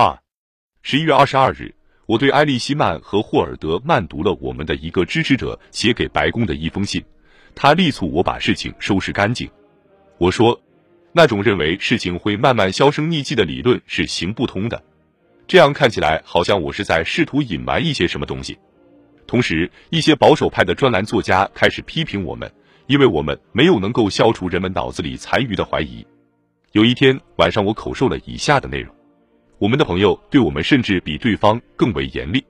二，十一月二十二日，我对埃利希曼和霍尔德曼读了我们的一个支持者写给白宫的一封信，他力促我把事情收拾干净。我说，那种认为事情会慢慢销声匿迹的理论是行不通的。这样看起来好像我是在试图隐瞒一些什么东西。同时，一些保守派的专栏作家开始批评我们，因为我们没有能够消除人们脑子里残余的怀疑。有一天晚上，我口授了以下的内容。我们的朋友对我们甚至比对方更为严厉，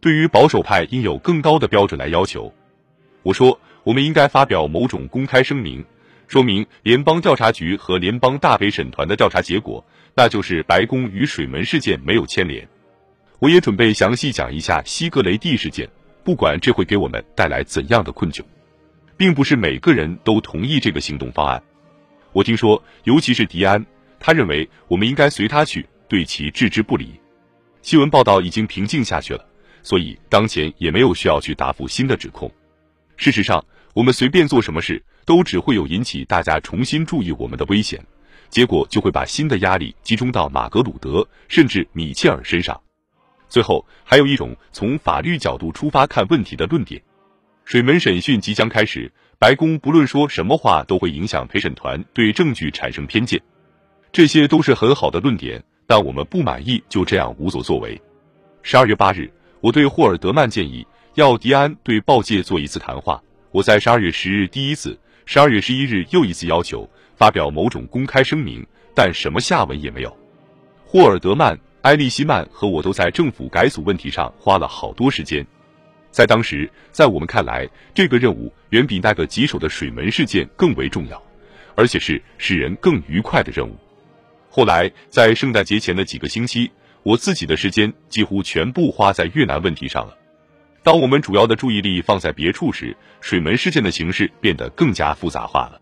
对于保守派应有更高的标准来要求。我说，我们应该发表某种公开声明，说明联邦调查局和联邦大陪审团的调查结果，那就是白宫与水门事件没有牵连。我也准备详细讲一下西格雷蒂事件，不管这会给我们带来怎样的困窘，并不是每个人都同意这个行动方案。我听说，尤其是迪安，他认为我们应该随他去。对其置之不理。新闻报道已经平静下去了，所以当前也没有需要去答复新的指控。事实上，我们随便做什么事，都只会有引起大家重新注意我们的危险，结果就会把新的压力集中到马格鲁德甚至米切尔身上。最后，还有一种从法律角度出发看问题的论点：水门审讯即将开始，白宫不论说什么话都会影响陪审团对证据产生偏见。这些都是很好的论点。但我们不满意就这样无所作为。十二月八日，我对霍尔德曼建议要迪安对报界做一次谈话。我在十二月十日第一次，十二月十一日又一次要求发表某种公开声明，但什么下文也没有。霍尔德曼、埃利希曼和我都在政府改组问题上花了好多时间。在当时，在我们看来，这个任务远比那个棘手的水门事件更为重要，而且是使人更愉快的任务。后来，在圣诞节前的几个星期，我自己的时间几乎全部花在越南问题上了。当我们主要的注意力放在别处时，水门事件的形势变得更加复杂化了。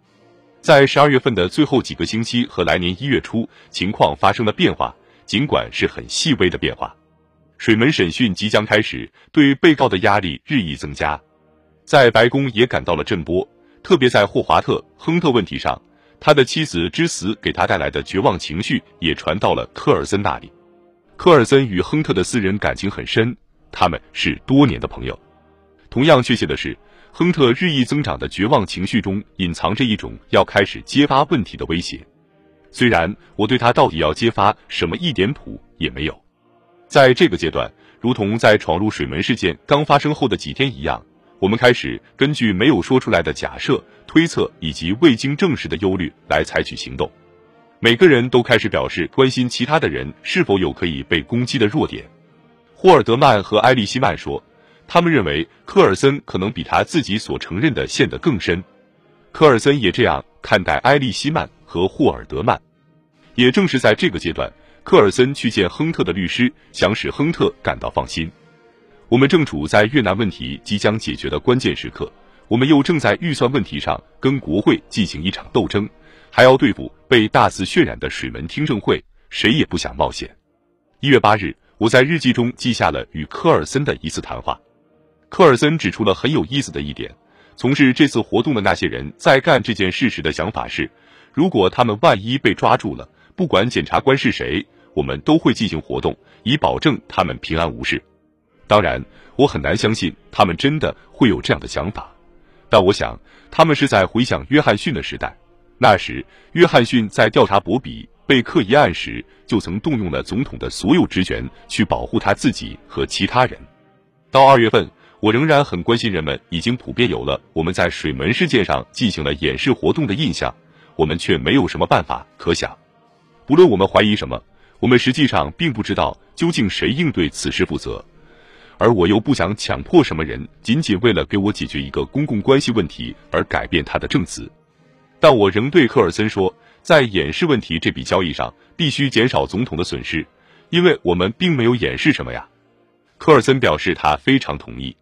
在十二月份的最后几个星期和来年一月初，情况发生了变化，尽管是很细微的变化。水门审讯即将开始，对被告的压力日益增加，在白宫也感到了震波，特别在霍华特·亨特问题上。他的妻子之死给他带来的绝望情绪也传到了科尔森那里。科尔森与亨特的私人感情很深，他们是多年的朋友。同样确切的是，亨特日益增长的绝望情绪中隐藏着一种要开始揭发问题的威胁。虽然我对他到底要揭发什么一点谱也没有。在这个阶段，如同在闯入水门事件刚发生后的几天一样。我们开始根据没有说出来的假设、推测以及未经证实的忧虑来采取行动。每个人都开始表示关心其他的人是否有可以被攻击的弱点。霍尔德曼和埃利希曼说，他们认为科尔森可能比他自己所承认的陷得更深。科尔森也这样看待埃利希曼和霍尔德曼。也正是在这个阶段，科尔森去见亨特的律师，想使亨特感到放心。我们正处在越南问题即将解决的关键时刻，我们又正在预算问题上跟国会进行一场斗争，还要对付被大肆渲染的水门听证会，谁也不想冒险。一月八日，我在日记中记下了与科尔森的一次谈话。科尔森指出了很有意思的一点：从事这次活动的那些人在干这件事时的想法是，如果他们万一被抓住了，不管检察官是谁，我们都会进行活动，以保证他们平安无事。当然，我很难相信他们真的会有这样的想法，但我想他们是在回想约翰逊的时代。那时，约翰逊在调查博比被克一案时，就曾动用了总统的所有职权去保护他自己和其他人。到二月份，我仍然很关心人们已经普遍有了我们在水门事件上进行了演示活动的印象，我们却没有什么办法可想。不论我们怀疑什么，我们实际上并不知道究竟谁应对此事负责。而我又不想强迫什么人，仅仅为了给我解决一个公共关系问题而改变他的证词。但我仍对科尔森说，在掩饰问题这笔交易上，必须减少总统的损失，因为我们并没有掩饰什么呀。科尔森表示他非常同意。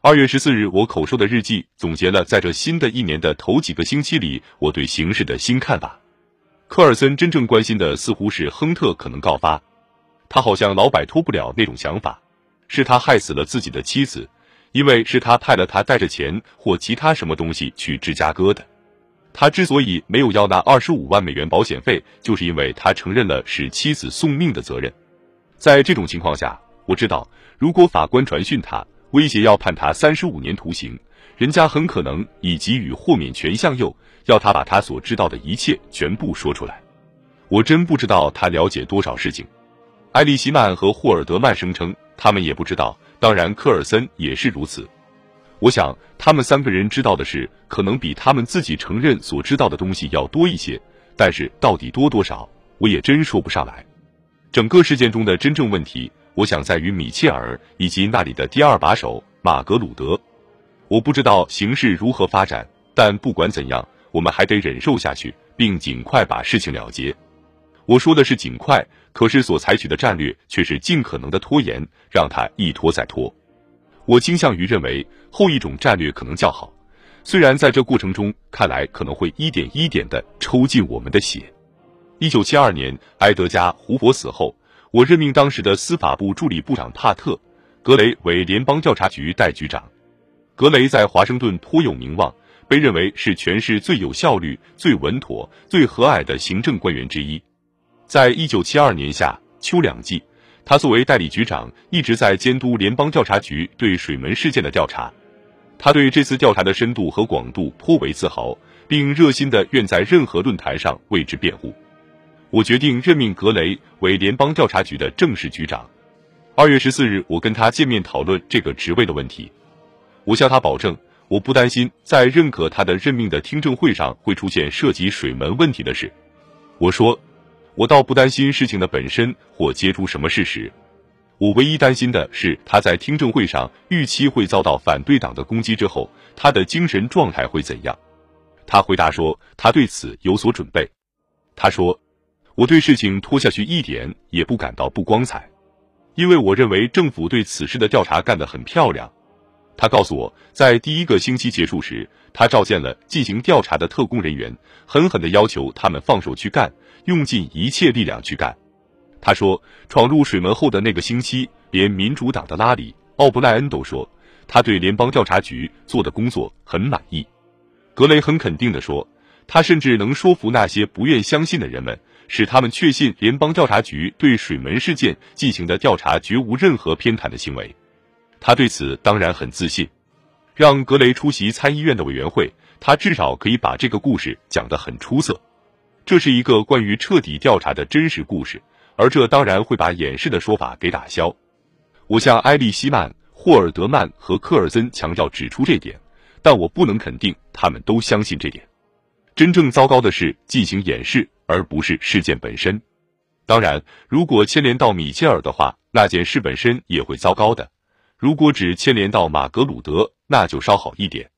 二月十四日，我口述的日记总结了在这新的一年的头几个星期里我对形势的新看法。科尔森真正关心的似乎是亨特可能告发，他好像老摆脱不了那种想法。是他害死了自己的妻子，因为是他派了他带着钱或其他什么东西去芝加哥的。他之所以没有要那二十五万美元保险费，就是因为他承认了使妻子送命的责任。在这种情况下，我知道，如果法官传讯他，威胁要判他三十五年徒刑，人家很可能以给予豁免权向右，要他把他所知道的一切全部说出来。我真不知道他了解多少事情。埃利希曼和霍尔德曼声称他们也不知道，当然科尔森也是如此。我想他们三个人知道的事，可能比他们自己承认所知道的东西要多一些，但是到底多多少，我也真说不上来。整个事件中的真正问题，我想在于米切尔以及那里的第二把手马格鲁德。我不知道形势如何发展，但不管怎样，我们还得忍受下去，并尽快把事情了结。我说的是尽快，可是所采取的战略却是尽可能的拖延，让他一拖再拖。我倾向于认为后一种战略可能较好，虽然在这过程中看来可能会一点一点的抽尽我们的血。一九七二年，埃德加·胡佛死后，我任命当时的司法部助理部长帕特·格雷为联邦调查局代局长。格雷在华盛顿颇有名望，被认为是全市最有效率、最稳妥、最和蔼的行政官员之一。在一九七二年夏秋两季，他作为代理局长，一直在监督联邦调查局对水门事件的调查。他对这次调查的深度和广度颇为自豪，并热心的愿在任何论坛上为之辩护。我决定任命格雷为联邦调查局的正式局长。二月十四日，我跟他见面讨论这个职位的问题。我向他保证，我不担心在认可他的任命的听证会上会出现涉及水门问题的事。我说。我倒不担心事情的本身或揭出什么事实，我唯一担心的是他在听证会上预期会遭到反对党的攻击之后，他的精神状态会怎样。他回答说，他对此有所准备。他说，我对事情拖下去一点也不感到不光彩，因为我认为政府对此事的调查干得很漂亮。他告诉我，在第一个星期结束时，他召见了进行调查的特工人员，狠狠地要求他们放手去干，用尽一切力量去干。他说，闯入水门后的那个星期，连民主党的拉里·奥布莱恩都说，他对联邦调查局做的工作很满意。格雷很肯定地说，他甚至能说服那些不愿相信的人们，使他们确信联邦调查局对水门事件进行的调查绝无任何偏袒的行为。他对此当然很自信，让格雷出席参议院的委员会，他至少可以把这个故事讲得很出色。这是一个关于彻底调查的真实故事，而这当然会把掩饰的说法给打消。我向埃利希曼、霍尔德曼和科尔森强调指出这点，但我不能肯定他们都相信这点。真正糟糕的是进行掩饰，而不是事件本身。当然，如果牵连到米切尔的话，那件事本身也会糟糕的。如果只牵连到马格鲁德，那就稍好一点。